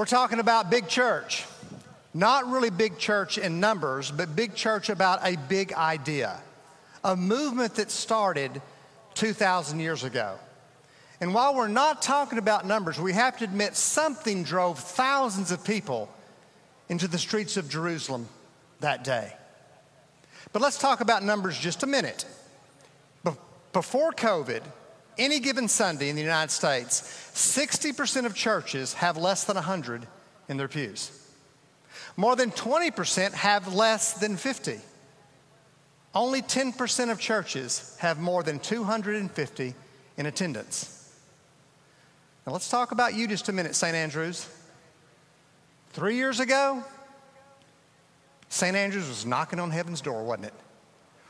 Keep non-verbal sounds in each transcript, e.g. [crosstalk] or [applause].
We're talking about big church. Not really big church in numbers, but big church about a big idea. A movement that started 2,000 years ago. And while we're not talking about numbers, we have to admit something drove thousands of people into the streets of Jerusalem that day. But let's talk about numbers just a minute. Be- before COVID, any given Sunday in the United States, 60% of churches have less than 100 in their pews. More than 20% have less than 50. Only 10% of churches have more than 250 in attendance. Now let's talk about you just a minute, St. Andrews. Three years ago, St. Andrews was knocking on heaven's door, wasn't it?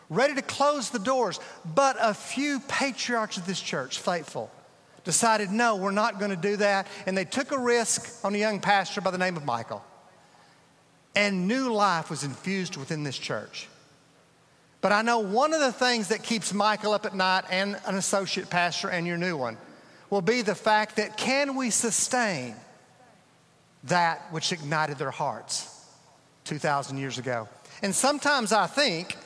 Ready to close the doors, but a few patriarchs of this church, faithful, decided, no, we're not going to do that. And they took a risk on a young pastor by the name of Michael. And new life was infused within this church. But I know one of the things that keeps Michael up at night and an associate pastor and your new one will be the fact that can we sustain that which ignited their hearts 2,000 years ago? And sometimes I think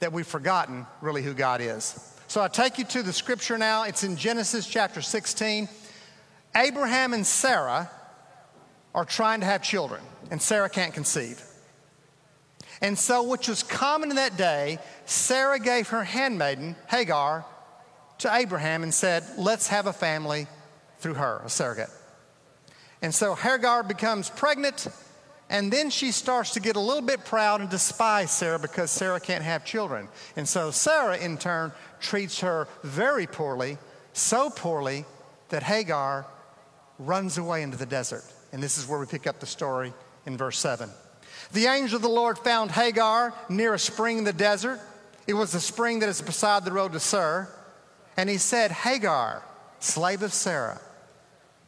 that we've forgotten really who God is. So I take you to the scripture now. It's in Genesis chapter 16. Abraham and Sarah are trying to have children, and Sarah can't conceive. And so, which was common in that day, Sarah gave her handmaiden, Hagar, to Abraham and said, Let's have a family through her, a surrogate. And so Hagar becomes pregnant, and then she starts to get a little bit proud and despise Sarah because Sarah can't have children. And so Sarah, in turn, treats her very poorly, so poorly that Hagar runs away into the desert. And this is where we pick up the story in verse 7. The angel of the Lord found Hagar near a spring in the desert. It was the spring that is beside the road to Shur. And he said, Hagar, slave of Sarah,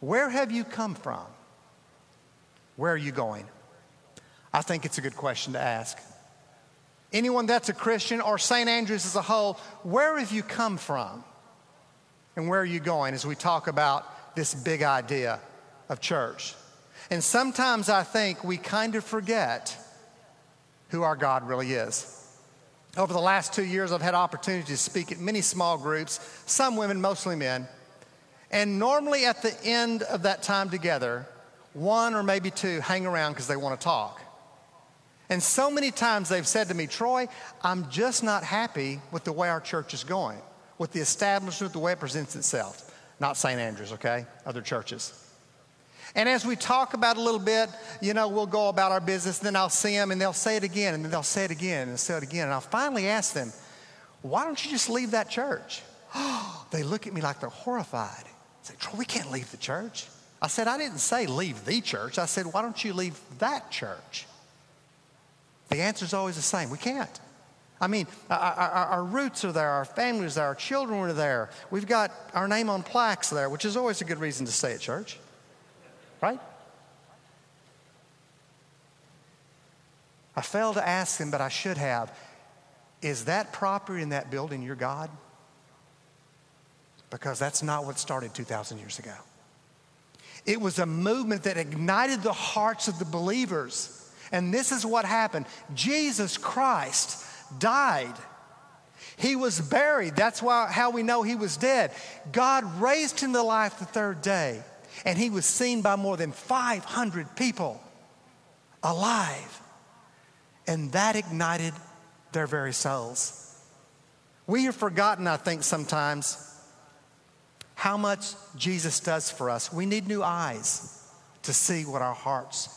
where have you come from? Where are you going? I think it's a good question to ask. Anyone that's a Christian or St. Andrews as a whole, where have you come from? And where are you going as we talk about this big idea of church? And sometimes I think we kind of forget who our God really is. Over the last two years, I've had opportunity to speak at many small groups, some women, mostly men. And normally at the end of that time together, one or maybe two hang around because they want to talk. And so many times they've said to me, Troy, I'm just not happy with the way our church is going, with the establishment, the way it presents itself. Not St. Andrews, okay? Other churches. And as we talk about a little bit, you know, we'll go about our business, and then I'll see them, and they'll say it again, and then they'll say it again, and say it again. And I'll finally ask them, why don't you just leave that church? [gasps] they look at me like they're horrified. Say, Troy, we can't leave the church. I said, I didn't say leave the church. I said, why don't you leave that church? The answer is always the same. We can't. I mean, our, our, our, roots are there, our families are there, our children are there. We've got our name on plaques there, which is always a good reason to stay at church right? I failed to ask him, but I should have. Is that property in that building your God? Because that's not what started 2,000 years ago. It was a movement that ignited the hearts of the believers. And this is what happened Jesus Christ died. He was buried. That's why, how we know he was dead. God raised him to life the third day and he was seen by more than 500 people alive. And that ignited their very souls. We have forgotten, I think, sometimes how much Jesus does for us. We need new eyes to see what our hearts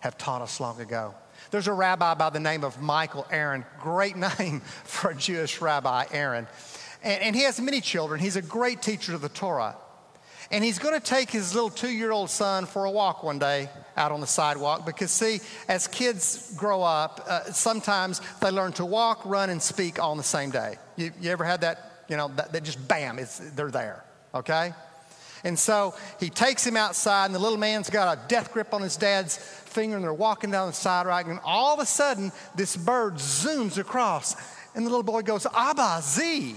have taught us long ago. There's a rabbi by the name of Michael Aaron, great [laughs] name for a Jewish rabbi, Aaron. And, and he has many children. He's a great teacher of the Torah. And he's going to take his little two year old son for a walk one day out on the sidewalk because, see, as kids grow up, uh, sometimes they learn to walk, run, and speak all on the same day. You, you ever had that? You know, that, that just bam, it's, they're there, okay? And so he takes him outside, and the little man's got a death grip on his dad's finger, and they're walking down the side right. And all of a sudden, this bird zooms across, and the little boy goes, Abba, Z.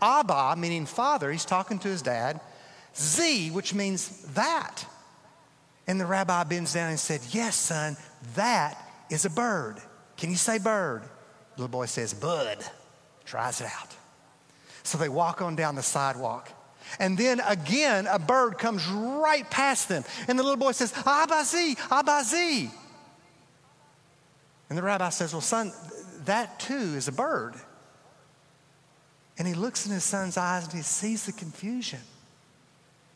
Abba, meaning father, he's talking to his dad. Z, which means that. And the rabbi bends down and said, Yes, son, that is a bird. Can you say bird? The little boy says, Bud. Tries it out. So they walk on down the sidewalk. And then again, a bird comes right past them. And the little boy says, Abazi, Abazi. And the rabbi says, Well, son, that too is a bird. And he looks in his son's eyes and he sees the confusion.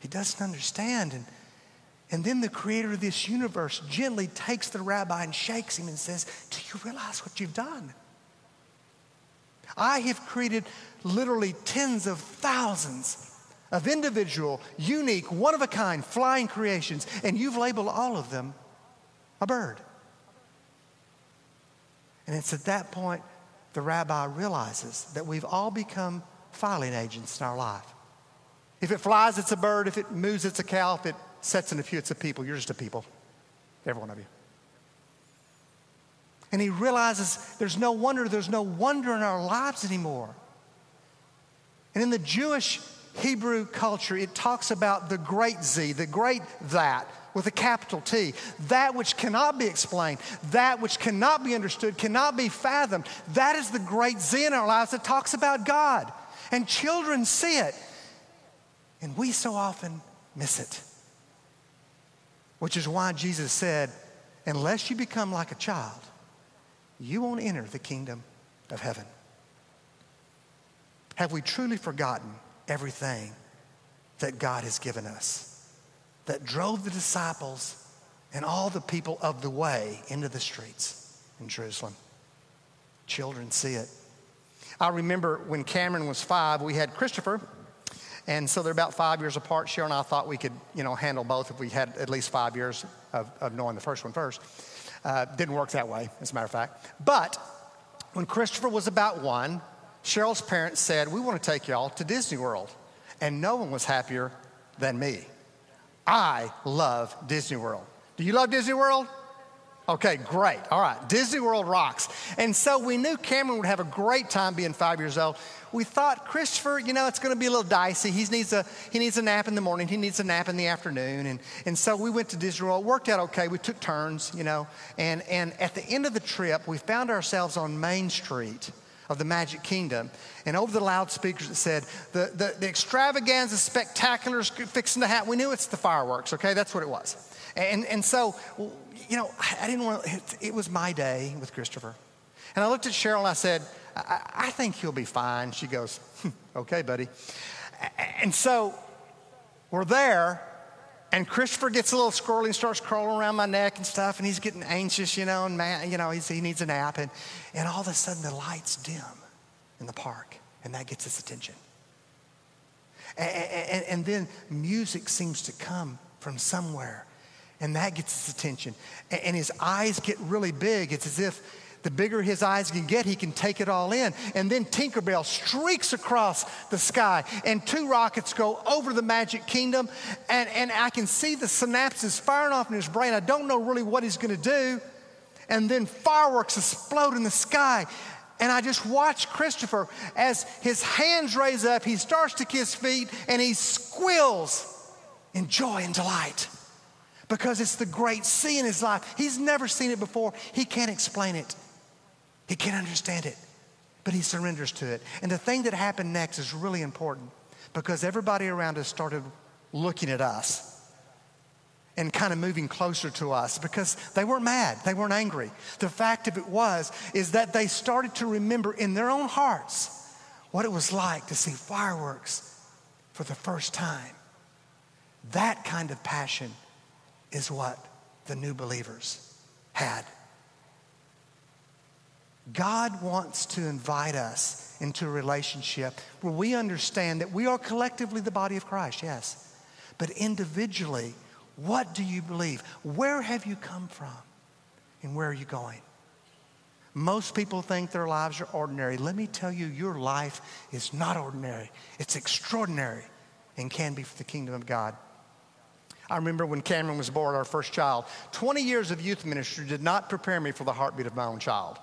He doesn't understand. And, and then the creator of this universe gently takes the rabbi and shakes him and says, Do you realize what you've done? I have created literally tens of thousands of individual, unique, one of a kind flying creations, and you've labeled all of them a bird. And it's at that point the rabbi realizes that we've all become filing agents in our life. If it flies, it's a bird. If it moves, it's a cow. If it sets in a pew, it's a people. You're just a people, every one of you. And he realizes there's no wonder, there's no wonder in our lives anymore. And in the Jewish Hebrew culture, it talks about the great Z, the great that, with a capital T. That which cannot be explained, that which cannot be understood, cannot be fathomed. That is the great Z in our lives that talks about God. And children see it. And we so often miss it. Which is why Jesus said, unless you become like a child, you won't enter the kingdom of heaven. Have we truly forgotten everything that God has given us that drove the disciples and all the people of the way into the streets in Jerusalem? Children see it. I remember when Cameron was five, we had Christopher, and so they're about five years apart. Cheryl and I thought we could, you know, handle both if we had at least five years of, of knowing the first one first. Uh, didn't work that way, as a matter of fact. But when Christopher was about one, Cheryl's parents said, We want to take y'all to Disney World. And no one was happier than me. I love Disney World. Do you love Disney World? Okay, great. All right, Disney World rocks. And so we knew Cameron would have a great time being five years old. We thought, Christopher, you know, it's going to be a little dicey. He needs a, he needs a nap in the morning, he needs a nap in the afternoon. And, and so we went to Disney World. It worked out okay. We took turns, you know. And, and at the end of the trip, we found ourselves on Main Street of the Magic Kingdom. And over the loudspeakers, it said, the, the, the extravaganza, spectaculars fixing to happen. We knew it's the fireworks, okay? That's what it was. And, and so, you know, I didn't want to, it was my day with Christopher. And I looked at Cheryl and I said, I, I think he'll be fine. She goes, hmm, okay, buddy. And so we're there, and Christopher gets a little squirrely starts crawling around my neck and stuff, and he's getting anxious, you know, and man, you know, he needs a nap. And, and all of a sudden, the lights dim in the park, and that gets his attention. And, and, and then music seems to come from somewhere, and that gets his attention. And, and his eyes get really big. It's as if the bigger his eyes can get, he can take it all in. And then Tinkerbell streaks across the sky, and two rockets go over the Magic Kingdom. And, and I can see the synapses firing off in his brain. I don't know really what he's going to do. And then fireworks explode in the sky. And I just watch Christopher as his hands raise up, he starts to kiss feet, and he squeals in joy and delight because it's the great sea in his life. He's never seen it before, he can't explain it. He can't understand it, but he surrenders to it. And the thing that happened next is really important because everybody around us started looking at us and kind of moving closer to us because they weren't mad, they weren't angry. The fact of it was is that they started to remember in their own hearts what it was like to see fireworks for the first time. That kind of passion is what the new believers had. God wants to invite us into a relationship where we understand that we are collectively the body of Christ, yes. But individually, what do you believe? Where have you come from? And where are you going? Most people think their lives are ordinary. Let me tell you, your life is not ordinary, it's extraordinary and can be for the kingdom of God I remember when Cameron was born, our first child. 20 years of youth ministry did not prepare me for the heartbeat of my own child,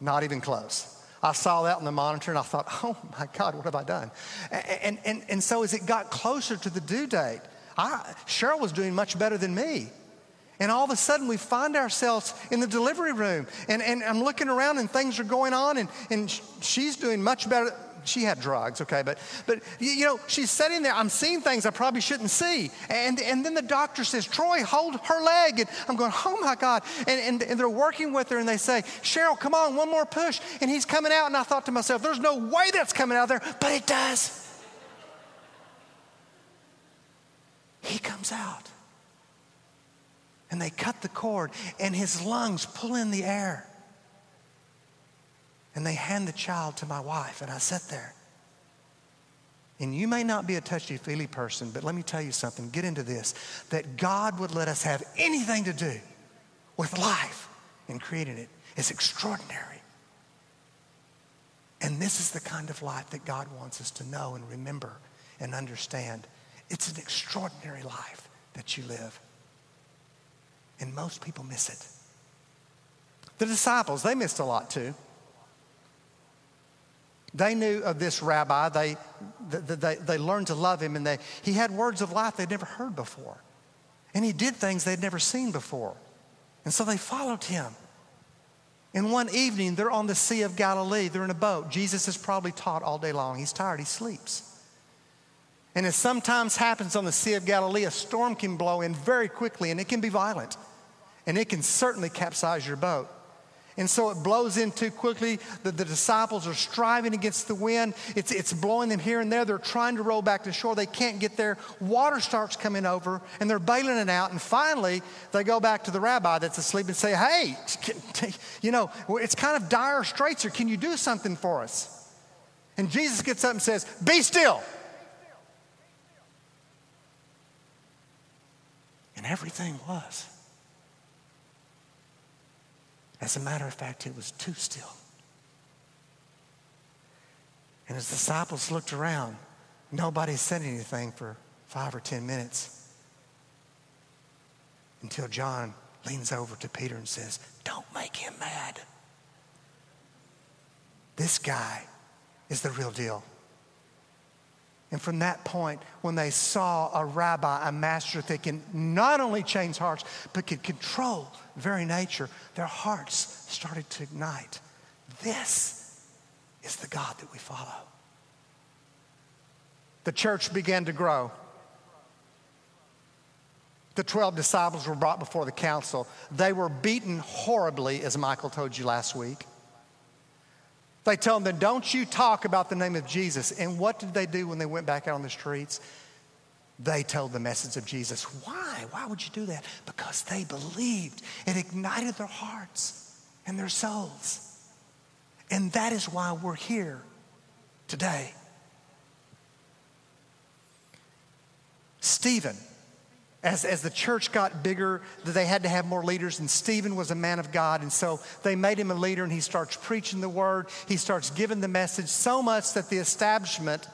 not even close. I saw that on the monitor and I thought, oh my God, what have I done? And, and, and so as it got closer to the due date, I, Cheryl was doing much better than me. And all of a sudden, we find ourselves in the delivery room. And, and I'm looking around, and things are going on, and, and she's doing much better. She had drugs, okay, but, but you know, she's sitting there. I'm seeing things I probably shouldn't see. And, and then the doctor says, Troy, hold her leg. And I'm going, oh my God. And, and, and they're working with her, and they say, Cheryl, come on, one more push. And he's coming out, and I thought to myself, there's no way that's coming out there, but it does. He comes out and they cut the cord, and his lungs pull in the air. And they hand the child to my wife, and I sit there. And you may not be a touchy feely person, but let me tell you something. Get into this that God would let us have anything to do with life and creating it is extraordinary. And this is the kind of life that God wants us to know and remember and understand. It's an extraordinary life that you live. And most people miss it. The disciples, they missed a lot too. They knew of this rabbi. They, they, they learned to love him, and they, he had words of life they'd never heard before. And he did things they'd never seen before. And so they followed him. And one evening, they're on the Sea of Galilee. They're in a boat. Jesus has probably taught all day long. He's tired, he sleeps. And as sometimes happens on the Sea of Galilee, a storm can blow in very quickly, and it can be violent and it can certainly capsize your boat. And so it blows in too quickly. The, the disciples are striving against the wind. It's, it's blowing them here and there. They're trying to row back to shore. They can't get there. Water starts coming over and they're bailing it out. And finally, they go back to the rabbi that's asleep and say, Hey, [laughs] you know, it's kind of dire straits here. Can you do something for us? And Jesus gets up and says, Be still. And everything was. As a matter of fact, it was too still. And his disciples looked around. Nobody said anything for five or ten minutes until John leans over to Peter and says, Don't make him mad. This guy is the real deal. And from that point, when they saw a rabbi, a master that can not only change hearts, but can control very nature, their hearts started to ignite. This is the God that we follow. The church began to grow. The 12 disciples were brought before the council. They were beaten horribly, as Michael told you last week. They tell them, then Don't you talk about the name of Jesus. And what did they do when they went back out on the streets? They told the message of Jesus. Why? Why would you do that? Because they believed. It ignited their hearts and their souls. And that is why we're here today. Stephen as, as the church got bigger, they had to have more leaders, and Stephen was a man of God. And so they made him a leader, and he starts preaching the word. He starts giving the message so much that the establishment,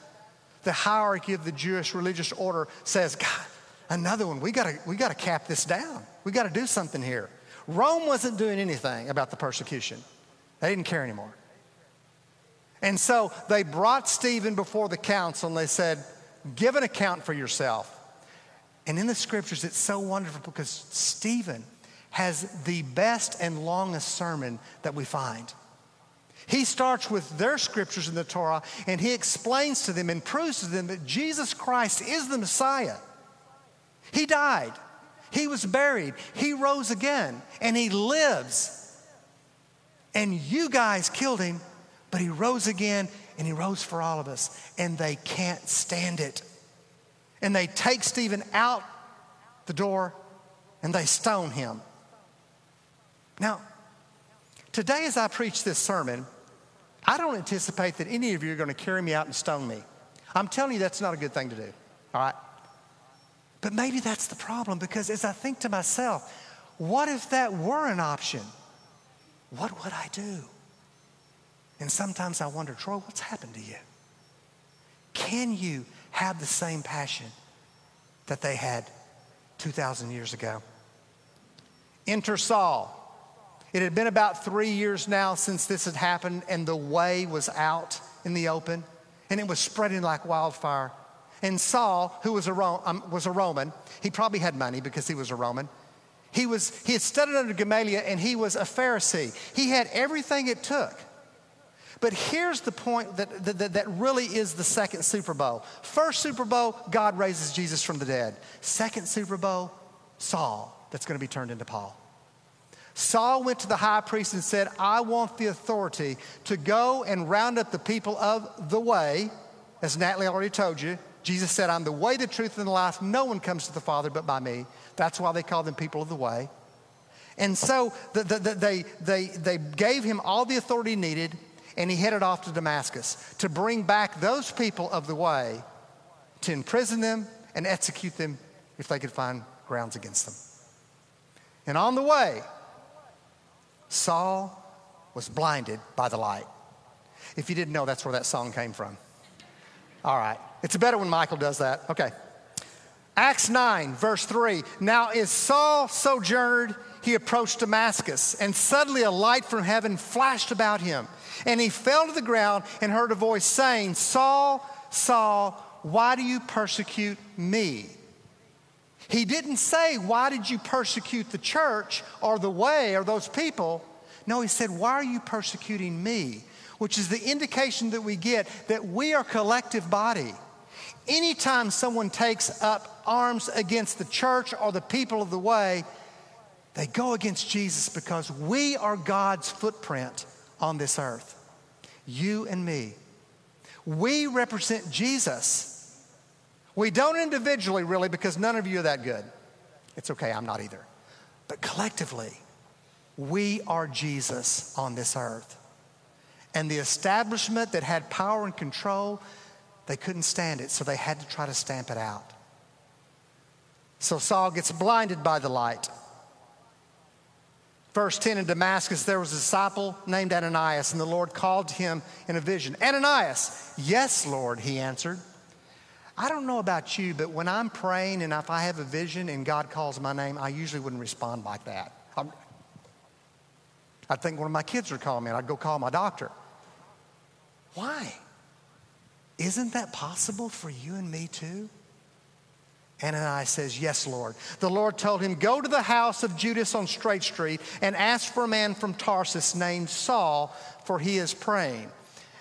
the hierarchy of the Jewish religious order says, God, another one, we gotta, we gotta cap this down. We gotta do something here. Rome wasn't doing anything about the persecution, they didn't care anymore. And so they brought Stephen before the council, and they said, Give an account for yourself. And in the scriptures, it's so wonderful because Stephen has the best and longest sermon that we find. He starts with their scriptures in the Torah and he explains to them and proves to them that Jesus Christ is the Messiah. He died, he was buried, he rose again, and he lives. And you guys killed him, but he rose again and he rose for all of us. And they can't stand it and they take Stephen out the door and they stone him. Now, today as I preach this sermon, I don't anticipate that any of you are going to carry me out and stone me. I'm telling you that's not a good thing to do, all right? But maybe that's the problem because as I think to myself, what if that were an option? What would I do? And sometimes I wonder, Troy, what's happened to you? Can you have the same passion that they had? 2,000 years ago. Enter Saul. It had been about three years now since this had happened, and the way was out in the open, and it was spreading like wildfire. And Saul, who was a, Ro- um, was a Roman, he probably had money because he was a Roman. He, was, he had studied under Gamaliel and he was a Pharisee. He had everything it took. But here's the point that, that, that really is the second Super Bowl. First Super Bowl, God raises Jesus from the dead. Second Super Bowl, Saul, that's going to be turned into Paul. Saul went to the high priest and said, I want the authority to go and round up the people of the way, as Natalie already told you. Jesus said, I'm the way, the truth, and the life. No one comes to the Father but by me. That's why they call them people of the way. And so the, the, the, they, they, they gave him all the authority needed, and he headed off to Damascus to bring back those people of the way, to imprison them and execute them if they could find grounds against them. And on the way, Saul was blinded by the light. If you didn't know, that's where that song came from. All right. It's better when Michael does that. Okay. Acts 9, verse 3. Now, is Saul sojourned, he approached Damascus, and suddenly a light from heaven flashed about him. And he fell to the ground and heard a voice saying, Saul, Saul, why do you persecute me? He didn't say, Why did you persecute the church or the way or those people? No, he said, Why are you persecuting me? Which is the indication that we get that we are collective body. Anytime someone takes up arms against the church or the people of the way, they go against Jesus because we are God's footprint on this earth. You and me. We represent Jesus. We don't individually, really, because none of you are that good. It's okay, I'm not either. But collectively, we are Jesus on this earth. And the establishment that had power and control, they couldn't stand it, so they had to try to stamp it out. So Saul gets blinded by the light. Verse 10 in Damascus, there was a disciple named Ananias, and the Lord called to him in a vision Ananias, yes, Lord, he answered. I don't know about you, but when I'm praying and if I have a vision and God calls my name, I usually wouldn't respond like that. i would think one of my kids would call me and I'd go call my doctor. Why? Isn't that possible for you and me too? Ananias says, Yes, Lord. The Lord told him, Go to the house of Judas on Straight Street and ask for a man from Tarsus named Saul, for he is praying.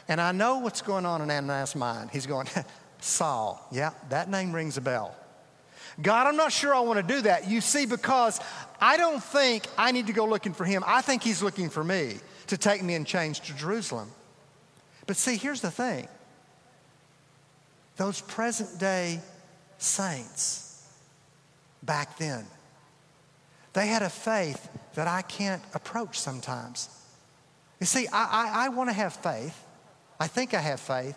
And I know what's going on in Ananias' mind. He's going, [laughs] Saul. Yeah, that name rings a bell. God, I'm not sure I want to do that. You see, because I don't think I need to go looking for him. I think he's looking for me to take me in chains to Jerusalem. But see, here's the thing those present day saints back then, they had a faith that I can't approach sometimes. You see, I, I, I want to have faith. I think I have faith.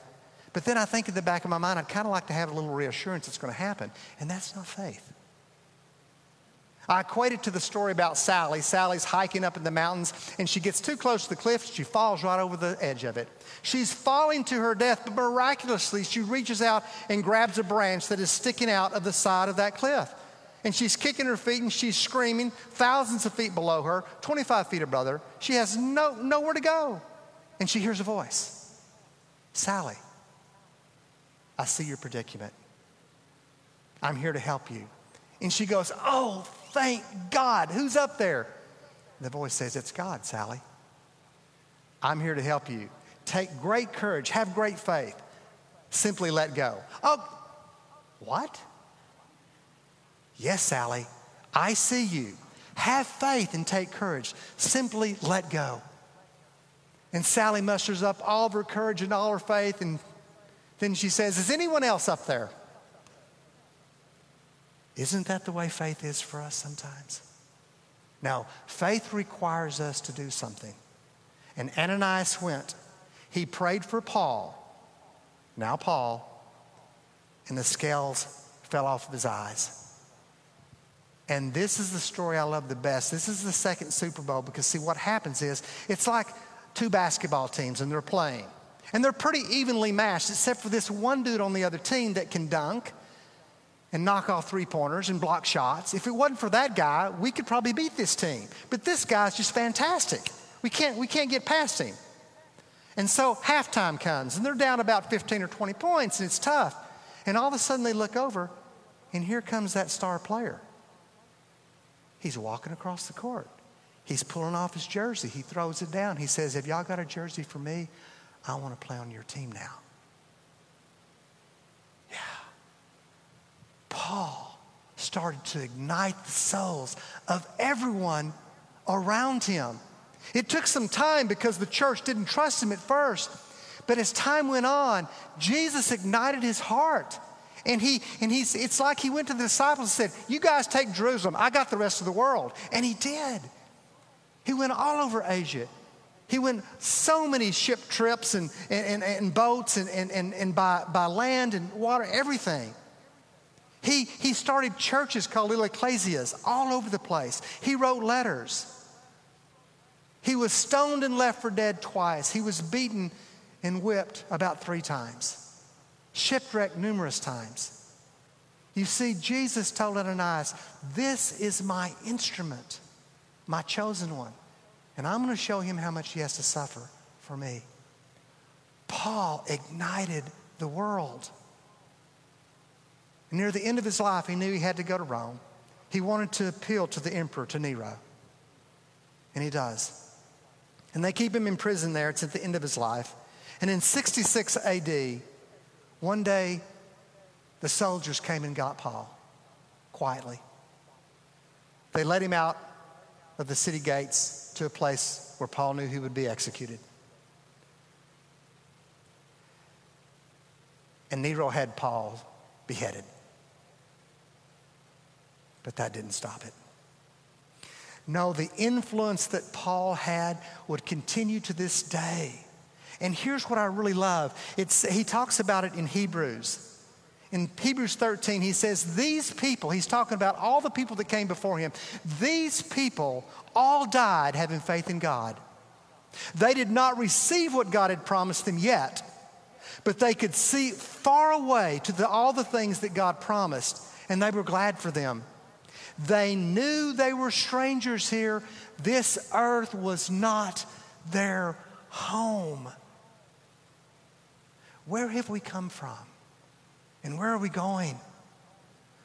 But then I think in the back of my mind, I'd kind of like to have a little reassurance it's going to happen. And that's not faith. I equate it to the story about Sally. Sally's hiking up in the mountains and she gets too close to the cliff. She falls right over the edge of it. She's falling to her death, but miraculously, she reaches out and grabs a branch that is sticking out of the side of that cliff. And she's kicking her feet and she's screaming thousands of feet below her, 25 feet above her. She has no, nowhere to go. And she hears a voice Sally, I see your predicament. I'm here to help you. And she goes, Oh, thank God. Who's up there? The voice says, It's God, Sally. I'm here to help you. Take great courage, have great faith. Simply let go. Oh, what? Yes, Sally, I see you. Have faith and take courage. Simply let go. And Sally musters up all of her courage and all her faith and then she says, Is anyone else up there? Isn't that the way faith is for us sometimes? Now, faith requires us to do something. And Ananias went. He prayed for Paul, now Paul, and the scales fell off of his eyes. And this is the story I love the best. This is the second Super Bowl because, see, what happens is it's like two basketball teams and they're playing. And they're pretty evenly matched, except for this one dude on the other team that can dunk. And knock off three pointers and block shots. If it wasn't for that guy, we could probably beat this team. But this guy's just fantastic. We can't, we can't get past him. And so halftime comes, and they're down about 15 or 20 points, and it's tough. And all of a sudden they look over, and here comes that star player. He's walking across the court. He's pulling off his jersey. He throws it down. He says, Have y'all got a jersey for me? I want to play on your team now. Paul started to ignite the souls of everyone around him. It took some time because the church didn't trust him at first. But as time went on, Jesus ignited his heart. And he and he's it's like he went to the disciples and said, You guys take Jerusalem, I got the rest of the world. And he did. He went all over Asia. He went so many ship trips and, and, and, and boats and, and, and, by, by land and water, everything. He, he started churches called little ecclesias all over the place. He wrote letters. He was stoned and left for dead twice. He was beaten and whipped about three times, shipwrecked numerous times. You see, Jesus told Ananias, This is my instrument, my chosen one, and I'm going to show him how much he has to suffer for me. Paul ignited the world. Near the end of his life, he knew he had to go to Rome. He wanted to appeal to the emperor, to Nero. And he does. And they keep him in prison there. It's at the end of his life. And in 66 AD, one day, the soldiers came and got Paul quietly. They let him out of the city gates to a place where Paul knew he would be executed. And Nero had Paul beheaded. But that didn't stop it. No, the influence that Paul had would continue to this day. And here's what I really love. It's, he talks about it in Hebrews. In Hebrews 13, he says, These people, he's talking about all the people that came before him, these people all died having faith in God. They did not receive what God had promised them yet, but they could see far away to the, all the things that God promised, and they were glad for them. They knew they were strangers here. This earth was not their home. Where have we come from? And where are we going?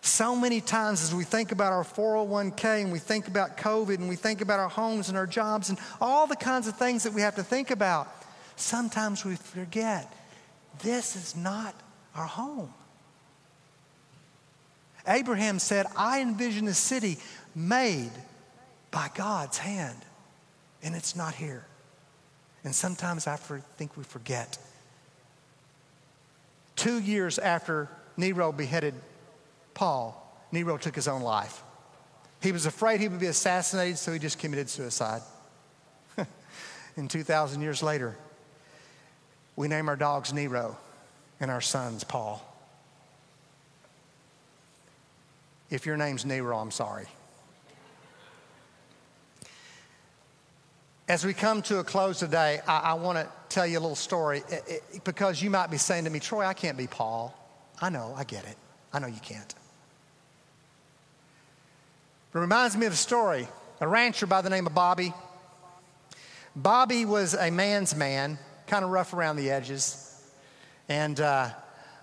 So many times, as we think about our 401k and we think about COVID and we think about our homes and our jobs and all the kinds of things that we have to think about, sometimes we forget this is not our home. Abraham said, I envision a city made by God's hand, and it's not here. And sometimes I think we forget. Two years after Nero beheaded Paul, Nero took his own life. He was afraid he would be assassinated, so he just committed suicide. [laughs] and 2,000 years later, we name our dogs Nero and our sons Paul. If your name's Nero, I'm sorry. As we come to a close today, I, I want to tell you a little story it, it, because you might be saying to me, Troy, I can't be Paul. I know, I get it. I know you can't. It reminds me of a story a rancher by the name of Bobby. Bobby was a man's man, kind of rough around the edges. And uh,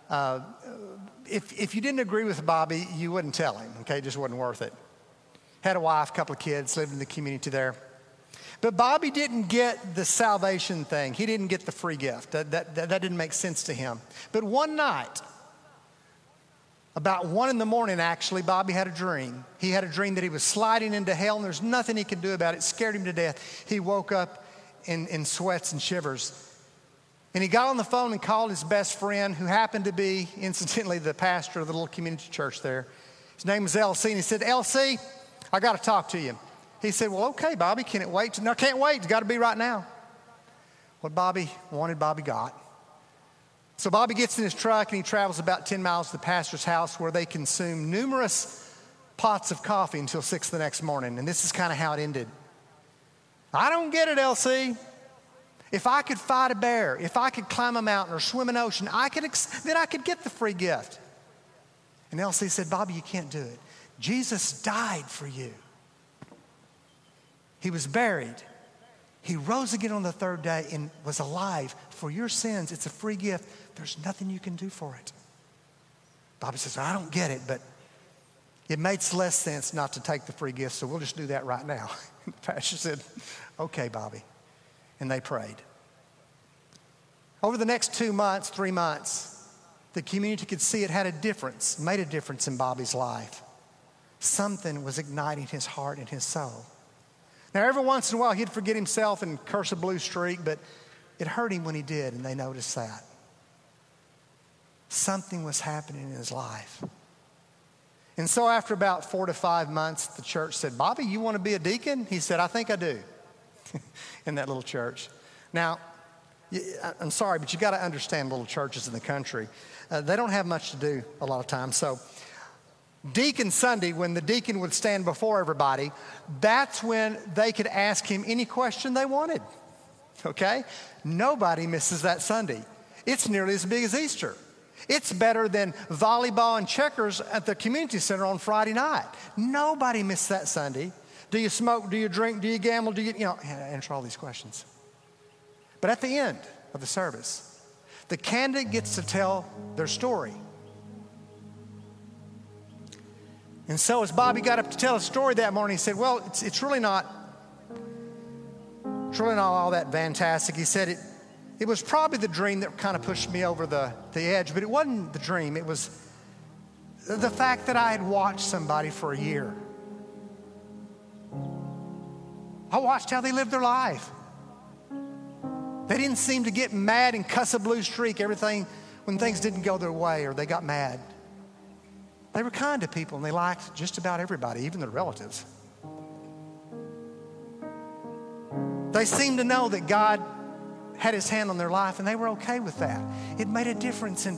uh, if, if you didn't agree with Bobby, you wouldn't tell him, okay? Just wasn't worth it. Had a wife, couple of kids, lived in the community there. But Bobby didn't get the salvation thing. He didn't get the free gift. That, that, that, that didn't make sense to him. But one night, about one in the morning, actually, Bobby had a dream. He had a dream that he was sliding into hell and there's nothing he could do about it. it scared him to death. He woke up in, in sweats and shivers. And he got on the phone and called his best friend, who happened to be, [laughs] incidentally, the pastor of the little community church there. His name was LC, and he said, LC, I got to talk to you. He said, Well, okay, Bobby, can it wait? No, can't wait. It's got to be right now. What Bobby wanted, Bobby got. So Bobby gets in his truck and he travels about 10 miles to the pastor's house where they consume numerous pots of coffee until 6 the next morning. And this is kind of how it ended. I don't get it, LC. If I could fight a bear, if I could climb a mountain or swim an ocean, I could ex- then I could get the free gift. And LC said, Bobby, you can't do it. Jesus died for you. He was buried. He rose again on the third day and was alive for your sins. It's a free gift. There's nothing you can do for it. Bobby says, I don't get it, but it makes less sense not to take the free gift, so we'll just do that right now. [laughs] the pastor said, Okay, Bobby. And they prayed. Over the next two months, three months, the community could see it had a difference, made a difference in Bobby's life. Something was igniting his heart and his soul. Now, every once in a while, he'd forget himself and curse a blue streak, but it hurt him when he did, and they noticed that. Something was happening in his life. And so, after about four to five months, the church said, Bobby, you want to be a deacon? He said, I think I do, [laughs] in that little church. Now, I'm sorry, but you got to understand little churches in the country. Uh, they don't have much to do a lot of times. So, Deacon Sunday, when the deacon would stand before everybody, that's when they could ask him any question they wanted. Okay? Nobody misses that Sunday. It's nearly as big as Easter. It's better than volleyball and checkers at the community center on Friday night. Nobody missed that Sunday. Do you smoke? Do you drink? Do you gamble? Do you, you know, answer all these questions. But at the end of the service, the candidate gets to tell their story. And so as Bobby got up to tell a story that morning, he said, Well, it's, it's really not, it's really not all that fantastic. He said it, it was probably the dream that kind of pushed me over the, the edge, but it wasn't the dream. It was the fact that I had watched somebody for a year. I watched how they lived their life. They didn't seem to get mad and cuss a blue streak everything when things didn't go their way or they got mad. They were kind to people and they liked just about everybody, even their relatives. They seemed to know that God had his hand on their life and they were okay with that. It made a difference. And,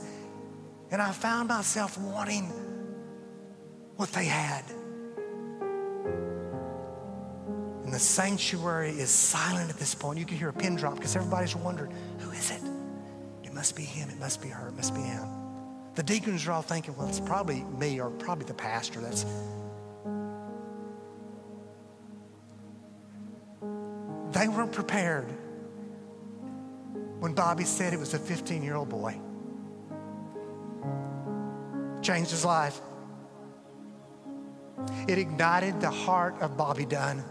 and I found myself wanting what they had. And the sanctuary is silent at this point. You can hear a pin drop because everybody's wondering who is it? It must be him. It must be her. It must be him. The deacons are all thinking, well, it's probably me or probably the pastor. That's. They weren't prepared when Bobby said it was a 15 year old boy. Changed his life. It ignited the heart of Bobby Dunn.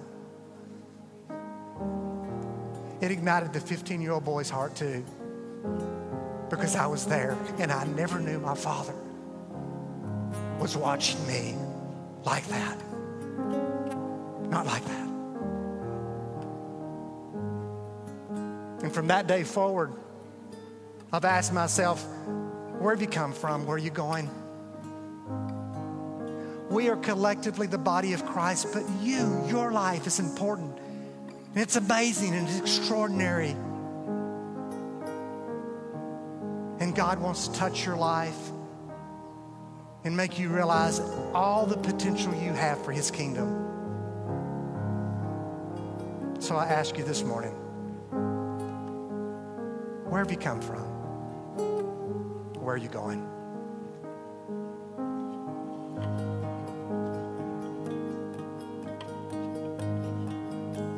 It ignited the 15 year old boy's heart too because I was there and I never knew my father was watching me like that. Not like that. And from that day forward, I've asked myself, where have you come from? Where are you going? We are collectively the body of Christ, but you, your life is important. And it's amazing and it's extraordinary. And God wants to touch your life and make you realize all the potential you have for His kingdom. So I ask you this morning where have you come from? Where are you going?